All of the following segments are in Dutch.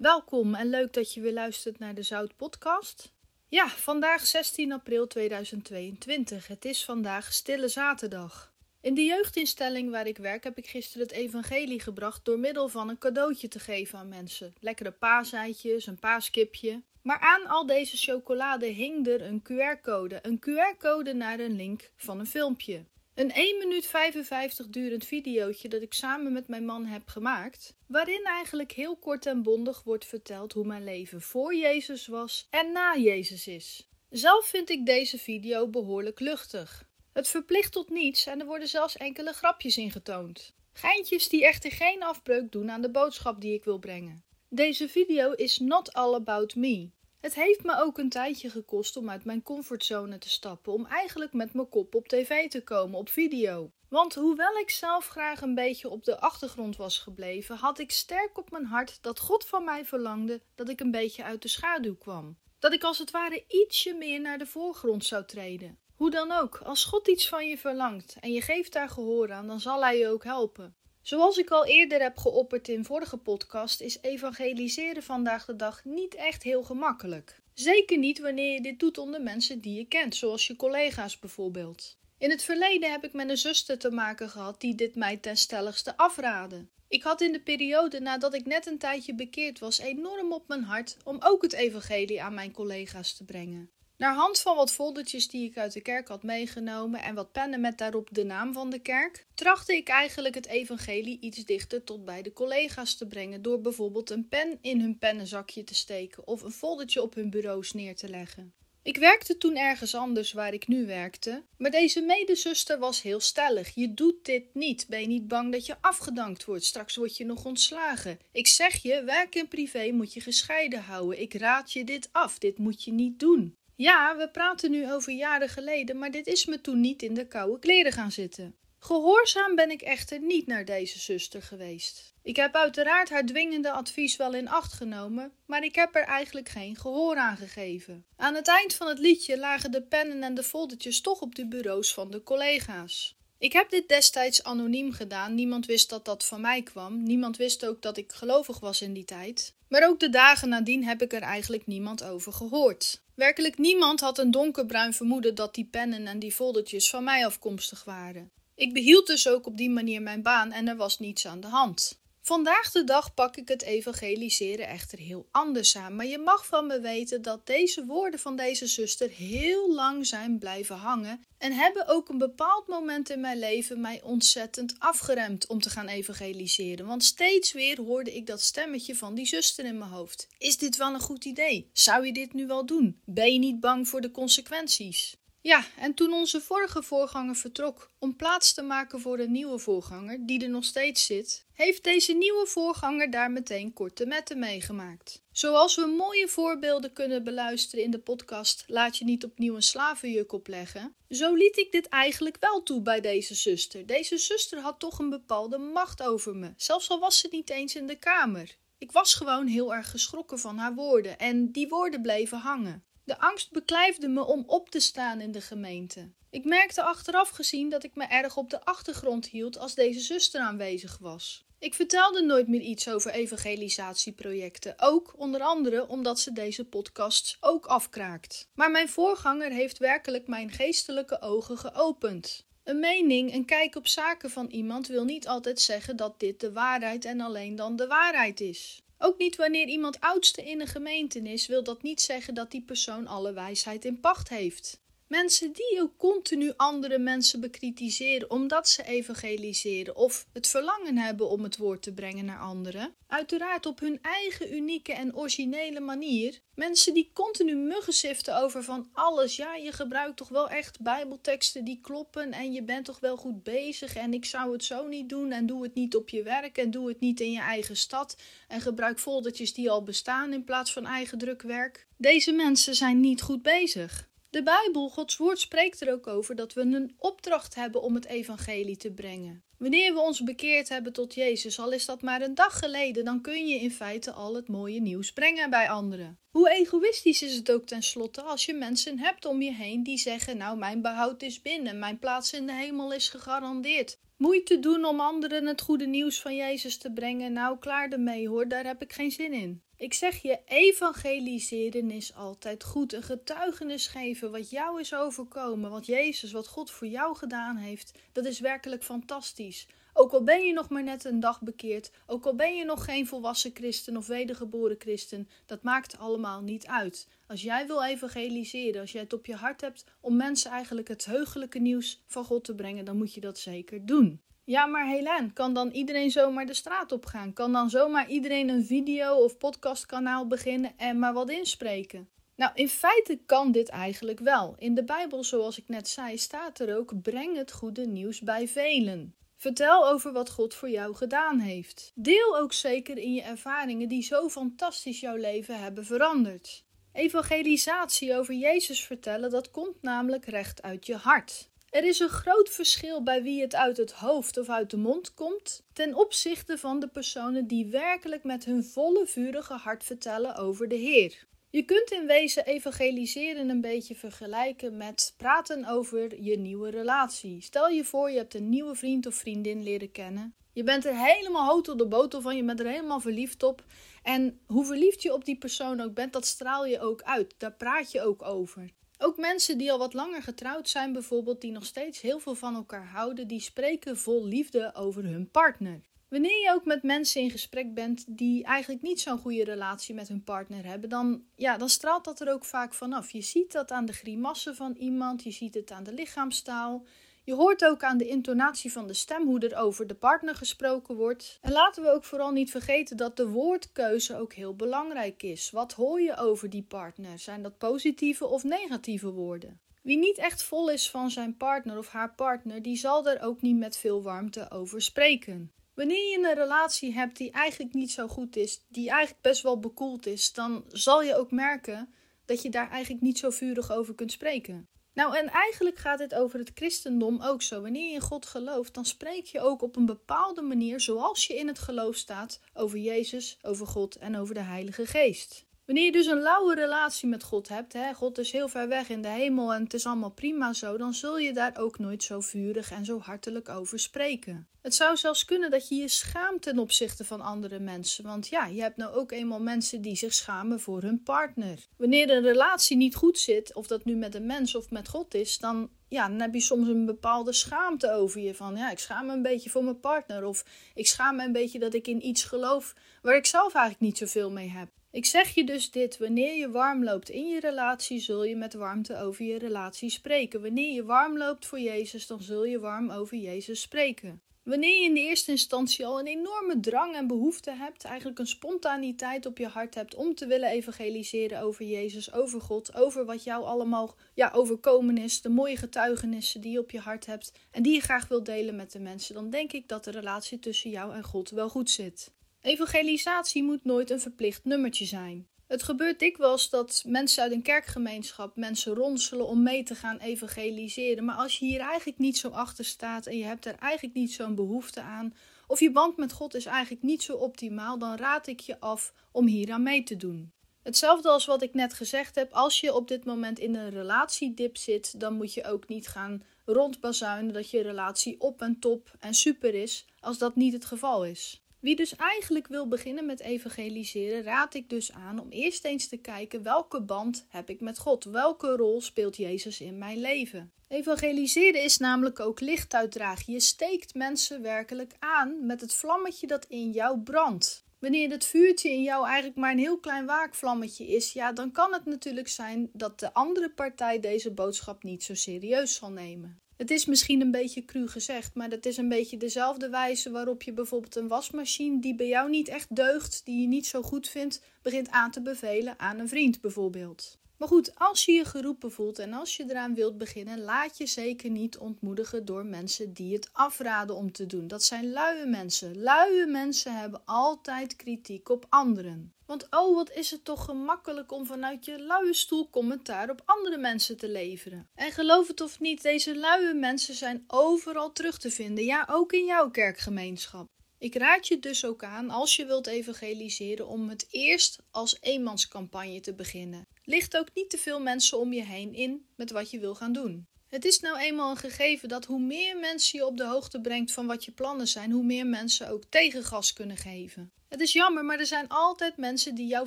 Welkom en leuk dat je weer luistert naar de Zout Podcast. Ja, vandaag 16 april 2022. Het is vandaag Stille Zaterdag. In de jeugdinstelling waar ik werk heb ik gisteren het evangelie gebracht door middel van een cadeautje te geven aan mensen. Lekkere paaseitjes, een paaskipje. Maar aan al deze chocolade hing er een QR-code. Een QR-code naar een link van een filmpje. Een 1 minuut 55 durend videootje dat ik samen met mijn man heb gemaakt, waarin eigenlijk heel kort en bondig wordt verteld hoe mijn leven voor Jezus was en na Jezus is. Zelf vind ik deze video behoorlijk luchtig. Het verplicht tot niets en er worden zelfs enkele grapjes ingetoond. Geintjes die echter geen afbreuk doen aan de boodschap die ik wil brengen. Deze video is not all about me. Het heeft me ook een tijdje gekost om uit mijn comfortzone te stappen, om eigenlijk met mijn kop op tv te komen, op video. Want hoewel ik zelf graag een beetje op de achtergrond was gebleven, had ik sterk op mijn hart dat God van mij verlangde dat ik een beetje uit de schaduw kwam. Dat ik als het ware ietsje meer naar de voorgrond zou treden. Hoe dan ook, als God iets van je verlangt en je geeft daar gehoor aan, dan zal Hij je ook helpen. Zoals ik al eerder heb geopperd in vorige podcast, is evangeliseren vandaag de dag niet echt heel gemakkelijk. Zeker niet wanneer je dit doet onder mensen die je kent, zoals je collega's bijvoorbeeld. In het verleden heb ik met een zuster te maken gehad die dit mij ten stelligste afraadde. Ik had in de periode nadat ik net een tijdje bekeerd was enorm op mijn hart om ook het evangelie aan mijn collega's te brengen. Naar hand van wat foldertjes die ik uit de kerk had meegenomen en wat pennen met daarop de naam van de kerk, trachtte ik eigenlijk het evangelie iets dichter tot bij de collega's te brengen door bijvoorbeeld een pen in hun pennenzakje te steken of een foldertje op hun bureaus neer te leggen. Ik werkte toen ergens anders waar ik nu werkte, maar deze medezuster was heel stellig. Je doet dit niet. Ben je niet bang dat je afgedankt wordt? Straks word je nog ontslagen. Ik zeg je, werk en privé moet je gescheiden houden. Ik raad je dit af. Dit moet je niet doen. Ja, we praten nu over jaren geleden, maar dit is me toen niet in de koude kleren gaan zitten. Gehoorzaam ben ik echter niet naar deze zuster geweest. Ik heb uiteraard haar dwingende advies wel in acht genomen, maar ik heb er eigenlijk geen gehoor aan gegeven. Aan het eind van het liedje lagen de pennen en de foldertjes toch op de bureaus van de collega's. Ik heb dit destijds anoniem gedaan. Niemand wist dat dat van mij kwam. Niemand wist ook dat ik gelovig was in die tijd. Maar ook de dagen nadien heb ik er eigenlijk niemand over gehoord. Werkelijk niemand had een donkerbruin vermoeden dat die pennen en die foldertjes van mij afkomstig waren. Ik behield dus ook op die manier mijn baan en er was niets aan de hand. Vandaag de dag pak ik het evangeliseren echter heel anders aan, maar je mag van me weten dat deze woorden van deze zuster heel lang zijn blijven hangen en hebben ook een bepaald moment in mijn leven mij ontzettend afgeremd om te gaan evangeliseren, want steeds weer hoorde ik dat stemmetje van die zuster in mijn hoofd. Is dit wel een goed idee? Zou je dit nu wel doen? Ben je niet bang voor de consequenties? Ja, en toen onze vorige voorganger vertrok om plaats te maken voor een nieuwe voorganger, die er nog steeds zit, heeft deze nieuwe voorganger daar meteen korte metten meegemaakt. Zoals we mooie voorbeelden kunnen beluisteren in de podcast Laat je niet opnieuw een slavenjuk opleggen, zo liet ik dit eigenlijk wel toe bij deze zuster. Deze zuster had toch een bepaalde macht over me, zelfs al was ze niet eens in de kamer. Ik was gewoon heel erg geschrokken van haar woorden en die woorden bleven hangen. De angst beklijfde me om op te staan in de gemeente. Ik merkte achteraf gezien dat ik me erg op de achtergrond hield als deze zuster aanwezig was. Ik vertelde nooit meer iets over evangelisatieprojecten, ook onder andere omdat ze deze podcasts ook afkraakt. Maar mijn voorganger heeft werkelijk mijn geestelijke ogen geopend. Een mening, een kijk op zaken van iemand wil niet altijd zeggen dat dit de waarheid en alleen dan de waarheid is. Ook niet wanneer iemand oudste in een gemeente is, wil dat niet zeggen dat die persoon alle wijsheid in pacht heeft. Mensen die ook continu andere mensen bekritiseren omdat ze evangeliseren of het verlangen hebben om het woord te brengen naar anderen, uiteraard op hun eigen unieke en originele manier. Mensen die continu muggen siften over van alles. Ja, je gebruikt toch wel echt bijbelteksten die kloppen en je bent toch wel goed bezig en ik zou het zo niet doen en doe het niet op je werk en doe het niet in je eigen stad en gebruik foldertjes die al bestaan in plaats van eigen drukwerk. Deze mensen zijn niet goed bezig. De Bijbel, Gods woord, spreekt er ook over dat we een opdracht hebben om het evangelie te brengen. Wanneer we ons bekeerd hebben tot Jezus, al is dat maar een dag geleden, dan kun je in feite al het mooie nieuws brengen bij anderen. Hoe egoïstisch is het ook tenslotte als je mensen hebt om je heen die zeggen: Nou, mijn behoud is binnen, mijn plaats in de hemel is gegarandeerd. Moeite doen om anderen het goede nieuws van Jezus te brengen, nou klaar ermee hoor, daar heb ik geen zin in. Ik zeg je, evangeliseren is altijd goed. Een getuigenis geven wat jou is overkomen, wat Jezus, wat God voor jou gedaan heeft, dat is werkelijk fantastisch. Ook al ben je nog maar net een dag bekeerd, ook al ben je nog geen volwassen christen of wedergeboren christen, dat maakt allemaal niet uit. Als jij wil evangeliseren, als jij het op je hart hebt om mensen eigenlijk het heugelijke nieuws van God te brengen, dan moet je dat zeker doen. Ja, maar Helen, kan dan iedereen zomaar de straat op gaan? Kan dan zomaar iedereen een video of podcastkanaal beginnen en maar wat inspreken? Nou, in feite kan dit eigenlijk wel. In de Bijbel, zoals ik net zei, staat er ook: breng het goede nieuws bij velen. Vertel over wat God voor jou gedaan heeft. Deel ook zeker in je ervaringen die zo fantastisch jouw leven hebben veranderd. Evangelisatie over Jezus vertellen, dat komt namelijk recht uit je hart. Er is een groot verschil bij wie het uit het hoofd of uit de mond komt, ten opzichte van de personen die werkelijk met hun volle vurige hart vertellen over de Heer. Je kunt in wezen evangeliseren een beetje vergelijken met praten over je nieuwe relatie. Stel je voor je hebt een nieuwe vriend of vriendin leren kennen. Je bent er helemaal hotel de botel van, je bent er helemaal verliefd op. En hoe verliefd je op die persoon ook bent, dat straal je ook uit. Daar praat je ook over. Ook mensen die al wat langer getrouwd zijn, bijvoorbeeld, die nog steeds heel veel van elkaar houden, die spreken vol liefde over hun partner. Wanneer je ook met mensen in gesprek bent die eigenlijk niet zo'n goede relatie met hun partner hebben, dan, ja, dan straalt dat er ook vaak vanaf. Je ziet dat aan de grimassen van iemand, je ziet het aan de lichaamstaal. Je hoort ook aan de intonatie van de stem hoe er over de partner gesproken wordt. En laten we ook vooral niet vergeten dat de woordkeuze ook heel belangrijk is. Wat hoor je over die partner? Zijn dat positieve of negatieve woorden? Wie niet echt vol is van zijn partner of haar partner, die zal er ook niet met veel warmte over spreken. Wanneer je een relatie hebt die eigenlijk niet zo goed is, die eigenlijk best wel bekoeld is, dan zal je ook merken dat je daar eigenlijk niet zo vurig over kunt spreken. Nou, en eigenlijk gaat het over het christendom ook zo. Wanneer je in God gelooft, dan spreek je ook op een bepaalde manier, zoals je in het geloof staat, over Jezus, over God en over de Heilige Geest. Wanneer je dus een lauwe relatie met God hebt, hè, God is heel ver weg in de hemel en het is allemaal prima zo, dan zul je daar ook nooit zo vurig en zo hartelijk over spreken. Het zou zelfs kunnen dat je je schaamt ten opzichte van andere mensen, want ja, je hebt nou ook eenmaal mensen die zich schamen voor hun partner. Wanneer een relatie niet goed zit, of dat nu met een mens of met God is, dan ja, dan heb je soms een bepaalde schaamte over je. Van ja, ik schaam me een beetje voor mijn partner. Of ik schaam me een beetje dat ik in iets geloof waar ik zelf eigenlijk niet zoveel mee heb. Ik zeg je dus dit: wanneer je warm loopt in je relatie, zul je met warmte over je relatie spreken. Wanneer je warm loopt voor Jezus, dan zul je warm over Jezus spreken. Wanneer je in de eerste instantie al een enorme drang en behoefte hebt, eigenlijk een spontaniteit op je hart hebt om te willen evangeliseren over Jezus, over God, over wat jou allemaal ja, overkomen is, de mooie getuigenissen die je op je hart hebt en die je graag wilt delen met de mensen, dan denk ik dat de relatie tussen jou en God wel goed zit. Evangelisatie moet nooit een verplicht nummertje zijn. Het gebeurt dikwijls dat mensen uit een kerkgemeenschap mensen ronselen om mee te gaan evangeliseren. Maar als je hier eigenlijk niet zo achter staat en je hebt er eigenlijk niet zo'n behoefte aan, of je band met God is eigenlijk niet zo optimaal, dan raad ik je af om hier aan mee te doen. Hetzelfde als wat ik net gezegd heb, als je op dit moment in een relatiedip zit, dan moet je ook niet gaan rondbazuinen dat je relatie op en top en super is, als dat niet het geval is. Wie dus eigenlijk wil beginnen met evangeliseren, raad ik dus aan om eerst eens te kijken welke band heb ik met God? Welke rol speelt Jezus in mijn leven? Evangeliseren is namelijk ook licht uitdragen. Je steekt mensen werkelijk aan met het vlammetje dat in jou brandt. Wanneer het vuurtje in jou eigenlijk maar een heel klein waakvlammetje is, ja, dan kan het natuurlijk zijn dat de andere partij deze boodschap niet zo serieus zal nemen. Het is misschien een beetje cru gezegd, maar dat is een beetje dezelfde wijze waarop je bijvoorbeeld een wasmachine die bij jou niet echt deugt, die je niet zo goed vindt, begint aan te bevelen aan een vriend bijvoorbeeld. Maar goed, als je je geroepen voelt en als je eraan wilt beginnen, laat je zeker niet ontmoedigen door mensen die het afraden om te doen. Dat zijn luie mensen. Luie mensen hebben altijd kritiek op anderen. Want oh, wat is het toch gemakkelijk om vanuit je luie stoel commentaar op andere mensen te leveren. En geloof het of niet, deze luie mensen zijn overal terug te vinden. Ja, ook in jouw kerkgemeenschap. Ik raad je dus ook aan, als je wilt evangeliseren, om het eerst als eenmanscampagne te beginnen. Licht ook niet te veel mensen om je heen in met wat je wil gaan doen. Het is nou eenmaal een gegeven dat hoe meer mensen je op de hoogte brengt van wat je plannen zijn, hoe meer mensen ook tegengas kunnen geven. Het is jammer, maar er zijn altijd mensen die jouw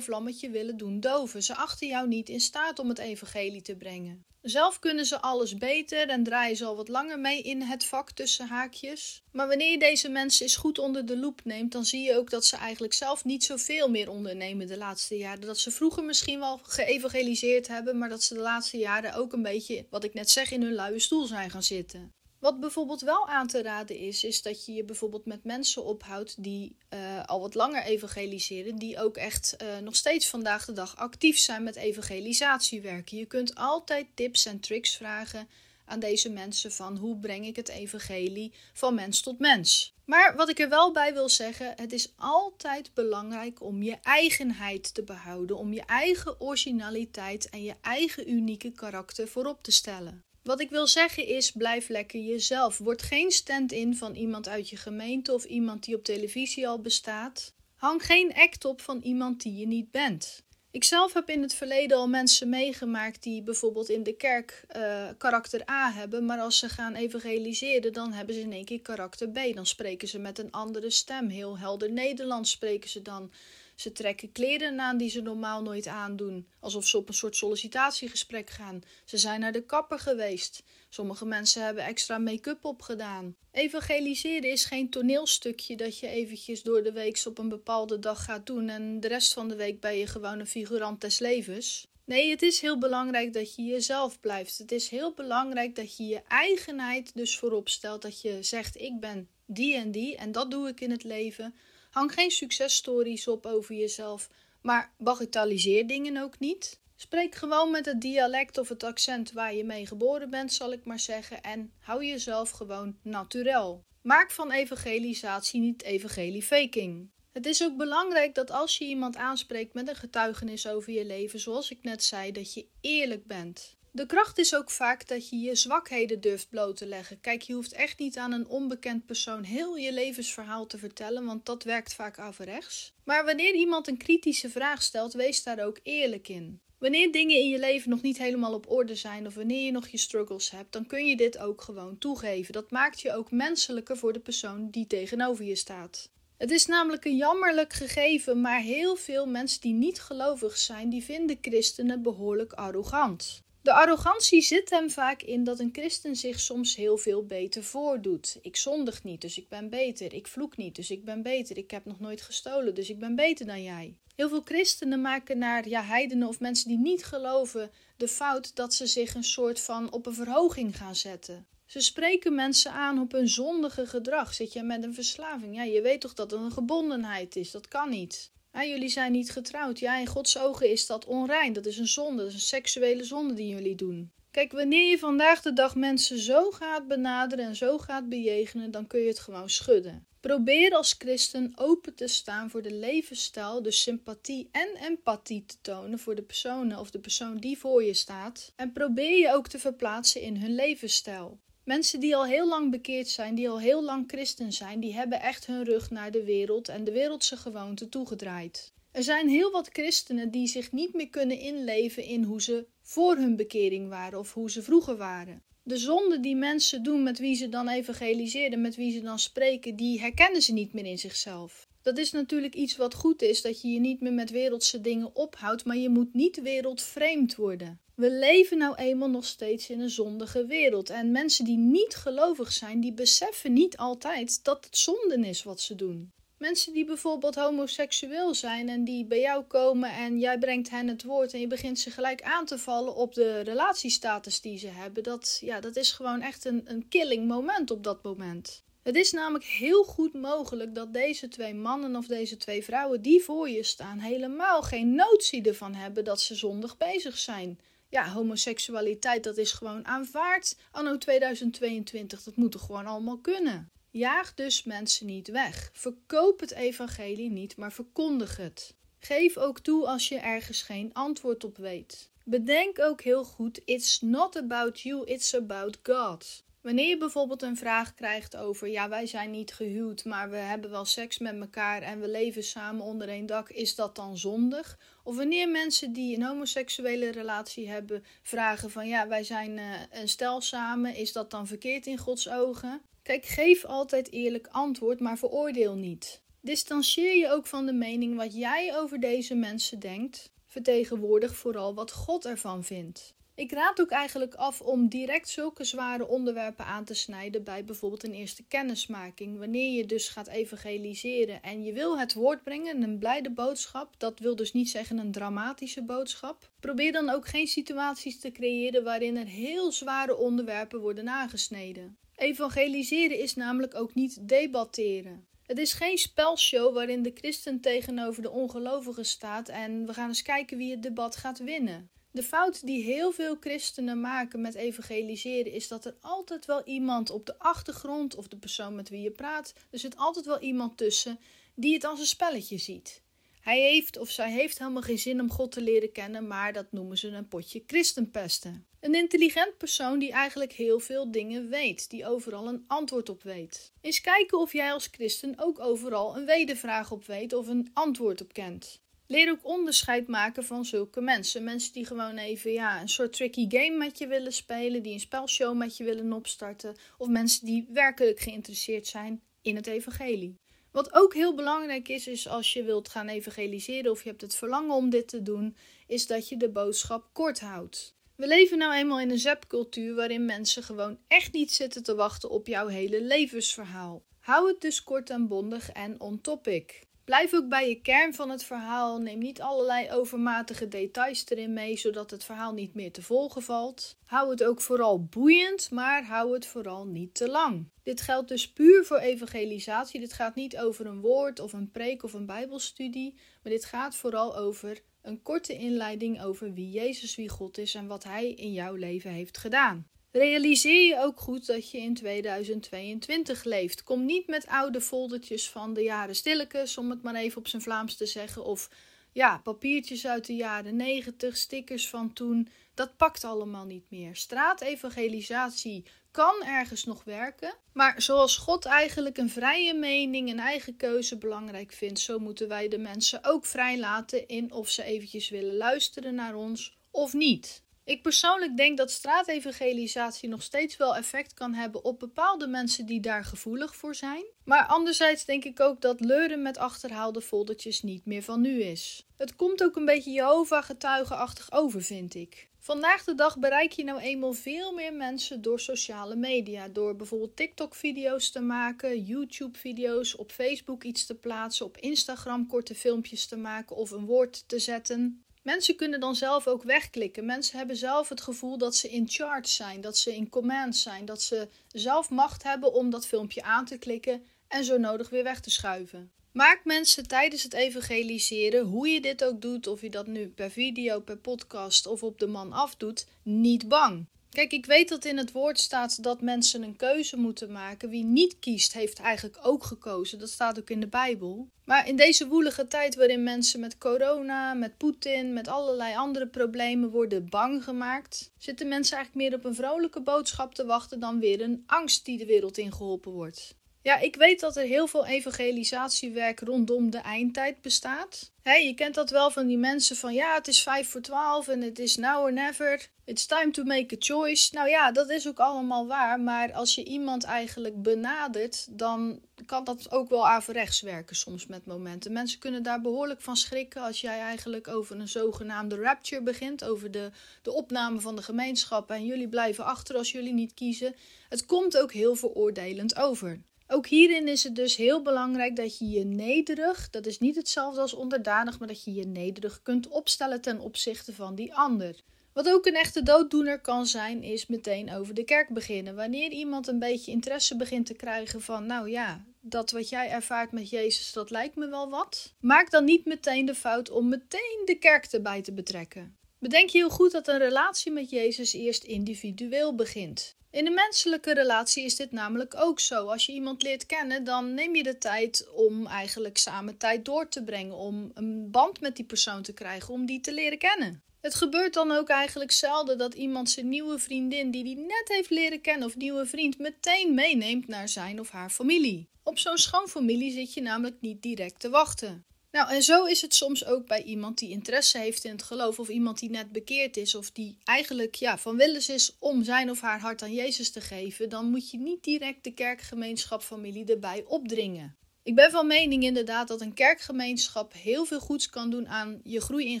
vlammetje willen doen doven. Ze achten jou niet in staat om het evangelie te brengen. Zelf kunnen ze alles beter en draaien ze al wat langer mee in het vak tussen haakjes. Maar wanneer je deze mensen eens goed onder de loep neemt, dan zie je ook dat ze eigenlijk zelf niet zoveel meer ondernemen de laatste jaren. Dat ze vroeger misschien wel geëvangeliseerd hebben, maar dat ze de laatste jaren ook een beetje, wat ik net zeg, in hun luie stoel zijn gaan zitten. Wat bijvoorbeeld wel aan te raden is, is dat je je bijvoorbeeld met mensen ophoudt die uh, al wat langer evangeliseren, die ook echt uh, nog steeds vandaag de dag actief zijn met evangelisatiewerken. Je kunt altijd tips en tricks vragen aan deze mensen van hoe breng ik het evangelie van mens tot mens. Maar wat ik er wel bij wil zeggen, het is altijd belangrijk om je eigenheid te behouden, om je eigen originaliteit en je eigen unieke karakter voorop te stellen. Wat ik wil zeggen is: blijf lekker jezelf. Word geen stand-in van iemand uit je gemeente of iemand die op televisie al bestaat. Hang geen act op van iemand die je niet bent. Ik zelf heb in het verleden al mensen meegemaakt die bijvoorbeeld in de kerk uh, karakter A hebben, maar als ze gaan evangeliseren, dan hebben ze in één keer karakter B. Dan spreken ze met een andere stem. Heel helder Nederlands spreken ze dan. Ze trekken kleren aan die ze normaal nooit aandoen, alsof ze op een soort sollicitatiegesprek gaan. Ze zijn naar de kapper geweest. Sommige mensen hebben extra make-up opgedaan. Evangeliseren is geen toneelstukje dat je eventjes door de week op een bepaalde dag gaat doen en de rest van de week ben je gewoon een figurant des levens. Nee, het is heel belangrijk dat je jezelf blijft. Het is heel belangrijk dat je je eigenheid dus voorop stelt. Dat je zegt: Ik ben die en die en dat doe ik in het leven. Hang geen successtories op over jezelf, maar bagatelliseer dingen ook niet. Spreek gewoon met het dialect of het accent waar je mee geboren bent, zal ik maar zeggen, en hou jezelf gewoon naturel. Maak van evangelisatie niet evangeliefaking. Het is ook belangrijk dat als je iemand aanspreekt met een getuigenis over je leven, zoals ik net zei, dat je eerlijk bent. De kracht is ook vaak dat je je zwakheden durft bloot te leggen. Kijk, je hoeft echt niet aan een onbekend persoon heel je levensverhaal te vertellen, want dat werkt vaak averechts. Maar wanneer iemand een kritische vraag stelt, wees daar ook eerlijk in. Wanneer dingen in je leven nog niet helemaal op orde zijn of wanneer je nog je struggles hebt, dan kun je dit ook gewoon toegeven. Dat maakt je ook menselijker voor de persoon die tegenover je staat. Het is namelijk een jammerlijk gegeven, maar heel veel mensen die niet gelovig zijn, die vinden christenen behoorlijk arrogant. De arrogantie zit hem vaak in dat een christen zich soms heel veel beter voordoet. Ik zondig niet, dus ik ben beter. Ik vloek niet, dus ik ben beter. Ik heb nog nooit gestolen, dus ik ben beter dan jij. Heel veel christenen maken naar ja, heidenen of mensen die niet geloven de fout dat ze zich een soort van op een verhoging gaan zetten. Ze spreken mensen aan op hun zondige gedrag. Zit je met een verslaving? Ja, je weet toch dat het een gebondenheid is? Dat kan niet. Jullie zijn niet getrouwd. Ja, in Gods ogen is dat onrein. Dat is een zonde. Dat is een seksuele zonde die jullie doen. Kijk, wanneer je vandaag de dag mensen zo gaat benaderen en zo gaat bejegenen, dan kun je het gewoon schudden. Probeer als christen open te staan voor de levensstijl, dus sympathie en empathie te tonen voor de personen of de persoon die voor je staat. En probeer je ook te verplaatsen in hun levensstijl. Mensen die al heel lang bekeerd zijn, die al heel lang christen zijn, die hebben echt hun rug naar de wereld en de wereldse gewoonten toegedraaid. Er zijn heel wat christenen die zich niet meer kunnen inleven in hoe ze voor hun bekering waren of hoe ze vroeger waren. De zonde die mensen doen met wie ze dan evangeliseren, met wie ze dan spreken, die herkennen ze niet meer in zichzelf. Dat is natuurlijk iets wat goed is, dat je je niet meer met wereldse dingen ophoudt, maar je moet niet wereldvreemd worden. We leven nou eenmaal nog steeds in een zondige wereld. En mensen die niet gelovig zijn, die beseffen niet altijd dat het zonden is wat ze doen. Mensen die bijvoorbeeld homoseksueel zijn en die bij jou komen en jij brengt hen het woord en je begint ze gelijk aan te vallen op de relatiestatus die ze hebben, dat, ja, dat is gewoon echt een, een killing moment op dat moment. Het is namelijk heel goed mogelijk dat deze twee mannen of deze twee vrouwen die voor je staan helemaal geen notie ervan hebben dat ze zondig bezig zijn ja, homoseksualiteit, dat is gewoon aanvaard. Anno 2022, dat moet er gewoon allemaal kunnen. Jaag dus mensen niet weg. Verkoop het evangelie niet, maar verkondig het. Geef ook toe als je ergens geen antwoord op weet. Bedenk ook heel goed: it's not about you, it's about God. Wanneer je bijvoorbeeld een vraag krijgt over, ja, wij zijn niet gehuwd, maar we hebben wel seks met elkaar en we leven samen onder één dak, is dat dan zondig? Of wanneer mensen die een homoseksuele relatie hebben vragen van, ja, wij zijn uh, een stel samen, is dat dan verkeerd in Gods ogen? Kijk, geef altijd eerlijk antwoord, maar veroordeel niet. Distancieer je ook van de mening wat jij over deze mensen denkt. Vertegenwoordig vooral wat God ervan vindt. Ik raad ook eigenlijk af om direct zulke zware onderwerpen aan te snijden bij bijvoorbeeld een eerste kennismaking. Wanneer je dus gaat evangeliseren en je wil het woord brengen, een blijde boodschap, dat wil dus niet zeggen een dramatische boodschap. Probeer dan ook geen situaties te creëren waarin er heel zware onderwerpen worden aangesneden. Evangeliseren is namelijk ook niet debatteren. Het is geen spelshow waarin de christen tegenover de ongelovige staat en we gaan eens kijken wie het debat gaat winnen. De fout die heel veel christenen maken met evangeliseren is dat er altijd wel iemand op de achtergrond of de persoon met wie je praat, er zit altijd wel iemand tussen die het als een spelletje ziet. Hij heeft of zij heeft helemaal geen zin om God te leren kennen, maar dat noemen ze een potje christenpesten. Een intelligent persoon die eigenlijk heel veel dingen weet, die overal een antwoord op weet. Eens kijken of jij als christen ook overal een wedervraag op weet of een antwoord op kent. Leer ook onderscheid maken van zulke mensen. Mensen die gewoon even ja, een soort tricky game met je willen spelen, die een spelshow met je willen opstarten, of mensen die werkelijk geïnteresseerd zijn in het evangelie. Wat ook heel belangrijk is, is als je wilt gaan evangeliseren of je hebt het verlangen om dit te doen, is dat je de boodschap kort houdt. We leven nou eenmaal in een zapcultuur waarin mensen gewoon echt niet zitten te wachten op jouw hele levensverhaal. Hou het dus kort en bondig en on topic. Blijf ook bij je kern van het verhaal. Neem niet allerlei overmatige details erin mee, zodat het verhaal niet meer te volgen valt. Hou het ook vooral boeiend, maar hou het vooral niet te lang. Dit geldt dus puur voor evangelisatie. Dit gaat niet over een woord of een preek of een Bijbelstudie, maar dit gaat vooral over een korte inleiding over wie Jezus, wie God is en wat Hij in jouw leven heeft gedaan. Realiseer je ook goed dat je in 2022 leeft. Kom niet met oude foldertjes van de jaren stilletjes, om het maar even op zijn Vlaams te zeggen. Of ja, papiertjes uit de jaren 90, stickers van toen. Dat pakt allemaal niet meer. Straatevangelisatie kan ergens nog werken. Maar zoals God eigenlijk een vrije mening, een eigen keuze belangrijk vindt, zo moeten wij de mensen ook vrij laten in of ze eventjes willen luisteren naar ons of niet. Ik persoonlijk denk dat straatevangelisatie nog steeds wel effect kan hebben op bepaalde mensen die daar gevoelig voor zijn. Maar anderzijds denk ik ook dat leuren met achterhaalde foldertjes niet meer van nu is. Het komt ook een beetje Jehovah-getuigenachtig over, vind ik. Vandaag de dag bereik je nou eenmaal veel meer mensen door sociale media. Door bijvoorbeeld TikTok-video's te maken, YouTube-video's, op Facebook iets te plaatsen, op Instagram korte filmpjes te maken of een woord te zetten. Mensen kunnen dan zelf ook wegklikken. Mensen hebben zelf het gevoel dat ze in charge zijn, dat ze in command zijn, dat ze zelf macht hebben om dat filmpje aan te klikken en zo nodig weer weg te schuiven. Maak mensen tijdens het evangeliseren, hoe je dit ook doet, of je dat nu per video, per podcast of op de man af doet, niet bang. Kijk, ik weet dat in het woord staat dat mensen een keuze moeten maken. Wie niet kiest, heeft eigenlijk ook gekozen. Dat staat ook in de Bijbel. Maar in deze woelige tijd waarin mensen met corona, met Poetin, met allerlei andere problemen worden bang gemaakt, zitten mensen eigenlijk meer op een vrolijke boodschap te wachten dan weer een angst die de wereld ingeholpen wordt. Ja, ik weet dat er heel veel evangelisatiewerk rondom de eindtijd bestaat. Je kent dat wel van die mensen van ja, het is vijf voor twaalf en het is now or never. It's time to make a choice. Nou ja, dat is ook allemaal waar. Maar als je iemand eigenlijk benadert, dan kan dat ook wel averechts werken soms met momenten. Mensen kunnen daar behoorlijk van schrikken als jij eigenlijk over een zogenaamde rapture begint. Over de, de opname van de gemeenschap en jullie blijven achter als jullie niet kiezen. Het komt ook heel veroordelend over. Ook hierin is het dus heel belangrijk dat je je nederig, dat is niet hetzelfde als onderdanig, maar dat je je nederig kunt opstellen ten opzichte van die ander. Wat ook een echte dooddoener kan zijn, is meteen over de kerk beginnen. Wanneer iemand een beetje interesse begint te krijgen van, nou ja, dat wat jij ervaart met Jezus, dat lijkt me wel wat. Maak dan niet meteen de fout om meteen de kerk erbij te betrekken. Bedenk heel goed dat een relatie met Jezus eerst individueel begint. In een menselijke relatie is dit namelijk ook zo. Als je iemand leert kennen, dan neem je de tijd om eigenlijk samen tijd door te brengen, om een band met die persoon te krijgen, om die te leren kennen. Het gebeurt dan ook eigenlijk zelden dat iemand zijn nieuwe vriendin, die hij net heeft leren kennen, of nieuwe vriend, meteen meeneemt naar zijn of haar familie. Op zo'n schoonfamilie zit je namelijk niet direct te wachten. Nou, en zo is het soms ook bij iemand die interesse heeft in het geloof, of iemand die net bekeerd is, of die eigenlijk ja, van willens is om zijn of haar hart aan Jezus te geven. Dan moet je niet direct de kerkgemeenschap familie erbij opdringen. Ik ben van mening inderdaad dat een kerkgemeenschap heel veel goeds kan doen aan je groei in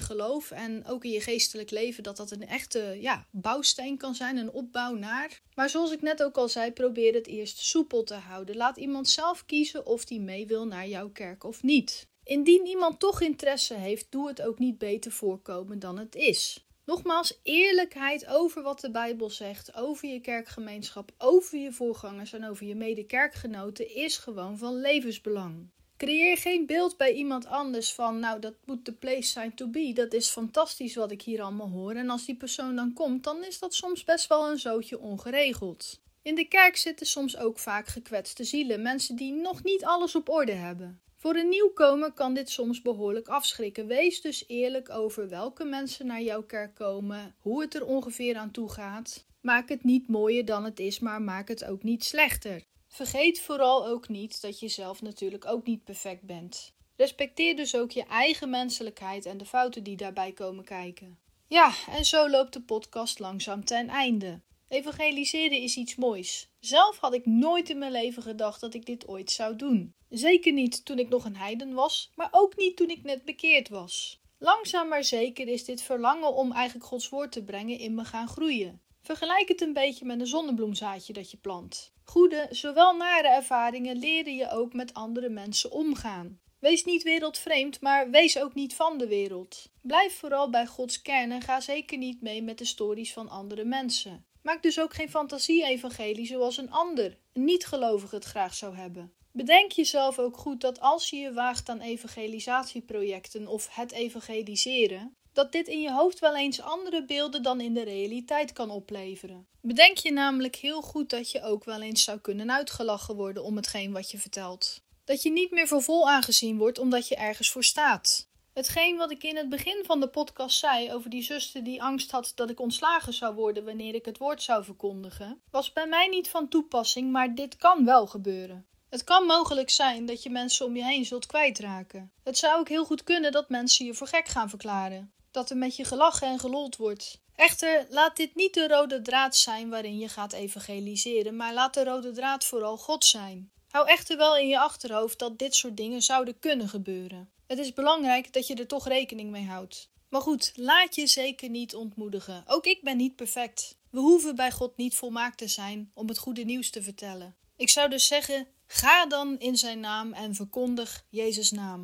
geloof en ook in je geestelijk leven. Dat dat een echte ja, bouwsteen kan zijn, een opbouw naar. Maar zoals ik net ook al zei, probeer het eerst soepel te houden. Laat iemand zelf kiezen of die mee wil naar jouw kerk of niet. Indien iemand toch interesse heeft, doe het ook niet beter voorkomen dan het is. Nogmaals, eerlijkheid over wat de Bijbel zegt, over je kerkgemeenschap, over je voorgangers en over je mede-kerkgenoten is gewoon van levensbelang. Creëer geen beeld bij iemand anders van, nou dat moet de place zijn to be. Dat is fantastisch wat ik hier allemaal hoor. En als die persoon dan komt, dan is dat soms best wel een zootje ongeregeld. In de kerk zitten soms ook vaak gekwetste zielen, mensen die nog niet alles op orde hebben. Voor een nieuwkomer kan dit soms behoorlijk afschrikken. Wees dus eerlijk over welke mensen naar jouw kerk komen, hoe het er ongeveer aan toe gaat. Maak het niet mooier dan het is, maar maak het ook niet slechter. Vergeet vooral ook niet dat je zelf natuurlijk ook niet perfect bent. Respecteer dus ook je eigen menselijkheid en de fouten die daarbij komen kijken. Ja, en zo loopt de podcast langzaam ten einde. Evangeliseren is iets moois. Zelf had ik nooit in mijn leven gedacht dat ik dit ooit zou doen. Zeker niet toen ik nog een heiden was, maar ook niet toen ik net bekeerd was. Langzaam maar zeker is dit verlangen om eigenlijk Gods woord te brengen in me gaan groeien. Vergelijk het een beetje met een zonnebloemzaadje dat je plant. Goede, zowel nare ervaringen leren je ook met andere mensen omgaan. Wees niet wereldvreemd, maar wees ook niet van de wereld. Blijf vooral bij Gods kern en ga zeker niet mee met de stories van andere mensen. Maak dus ook geen fantasie-evangelie zoals een ander, een niet-gelovige het graag zou hebben. Bedenk jezelf ook goed dat als je je waagt aan evangelisatieprojecten of het evangeliseren, dat dit in je hoofd wel eens andere beelden dan in de realiteit kan opleveren. Bedenk je namelijk heel goed dat je ook wel eens zou kunnen uitgelachen worden om hetgeen wat je vertelt. Dat je niet meer voor vol aangezien wordt omdat je ergens voor staat. Hetgeen wat ik in het begin van de podcast zei over die zuster die angst had dat ik ontslagen zou worden wanneer ik het woord zou verkondigen, was bij mij niet van toepassing, maar dit kan wel gebeuren. Het kan mogelijk zijn dat je mensen om je heen zult kwijtraken. Het zou ook heel goed kunnen dat mensen je voor gek gaan verklaren. Dat er met je gelachen en gelold wordt. Echter, laat dit niet de rode draad zijn waarin je gaat evangeliseren, maar laat de rode draad vooral God zijn. Hou echter wel in je achterhoofd dat dit soort dingen zouden kunnen gebeuren. Het is belangrijk dat je er toch rekening mee houdt. Maar goed, laat je zeker niet ontmoedigen. Ook ik ben niet perfect. We hoeven bij God niet volmaakt te zijn om het goede nieuws te vertellen. Ik zou dus zeggen: ga dan in zijn naam en verkondig Jezus' naam.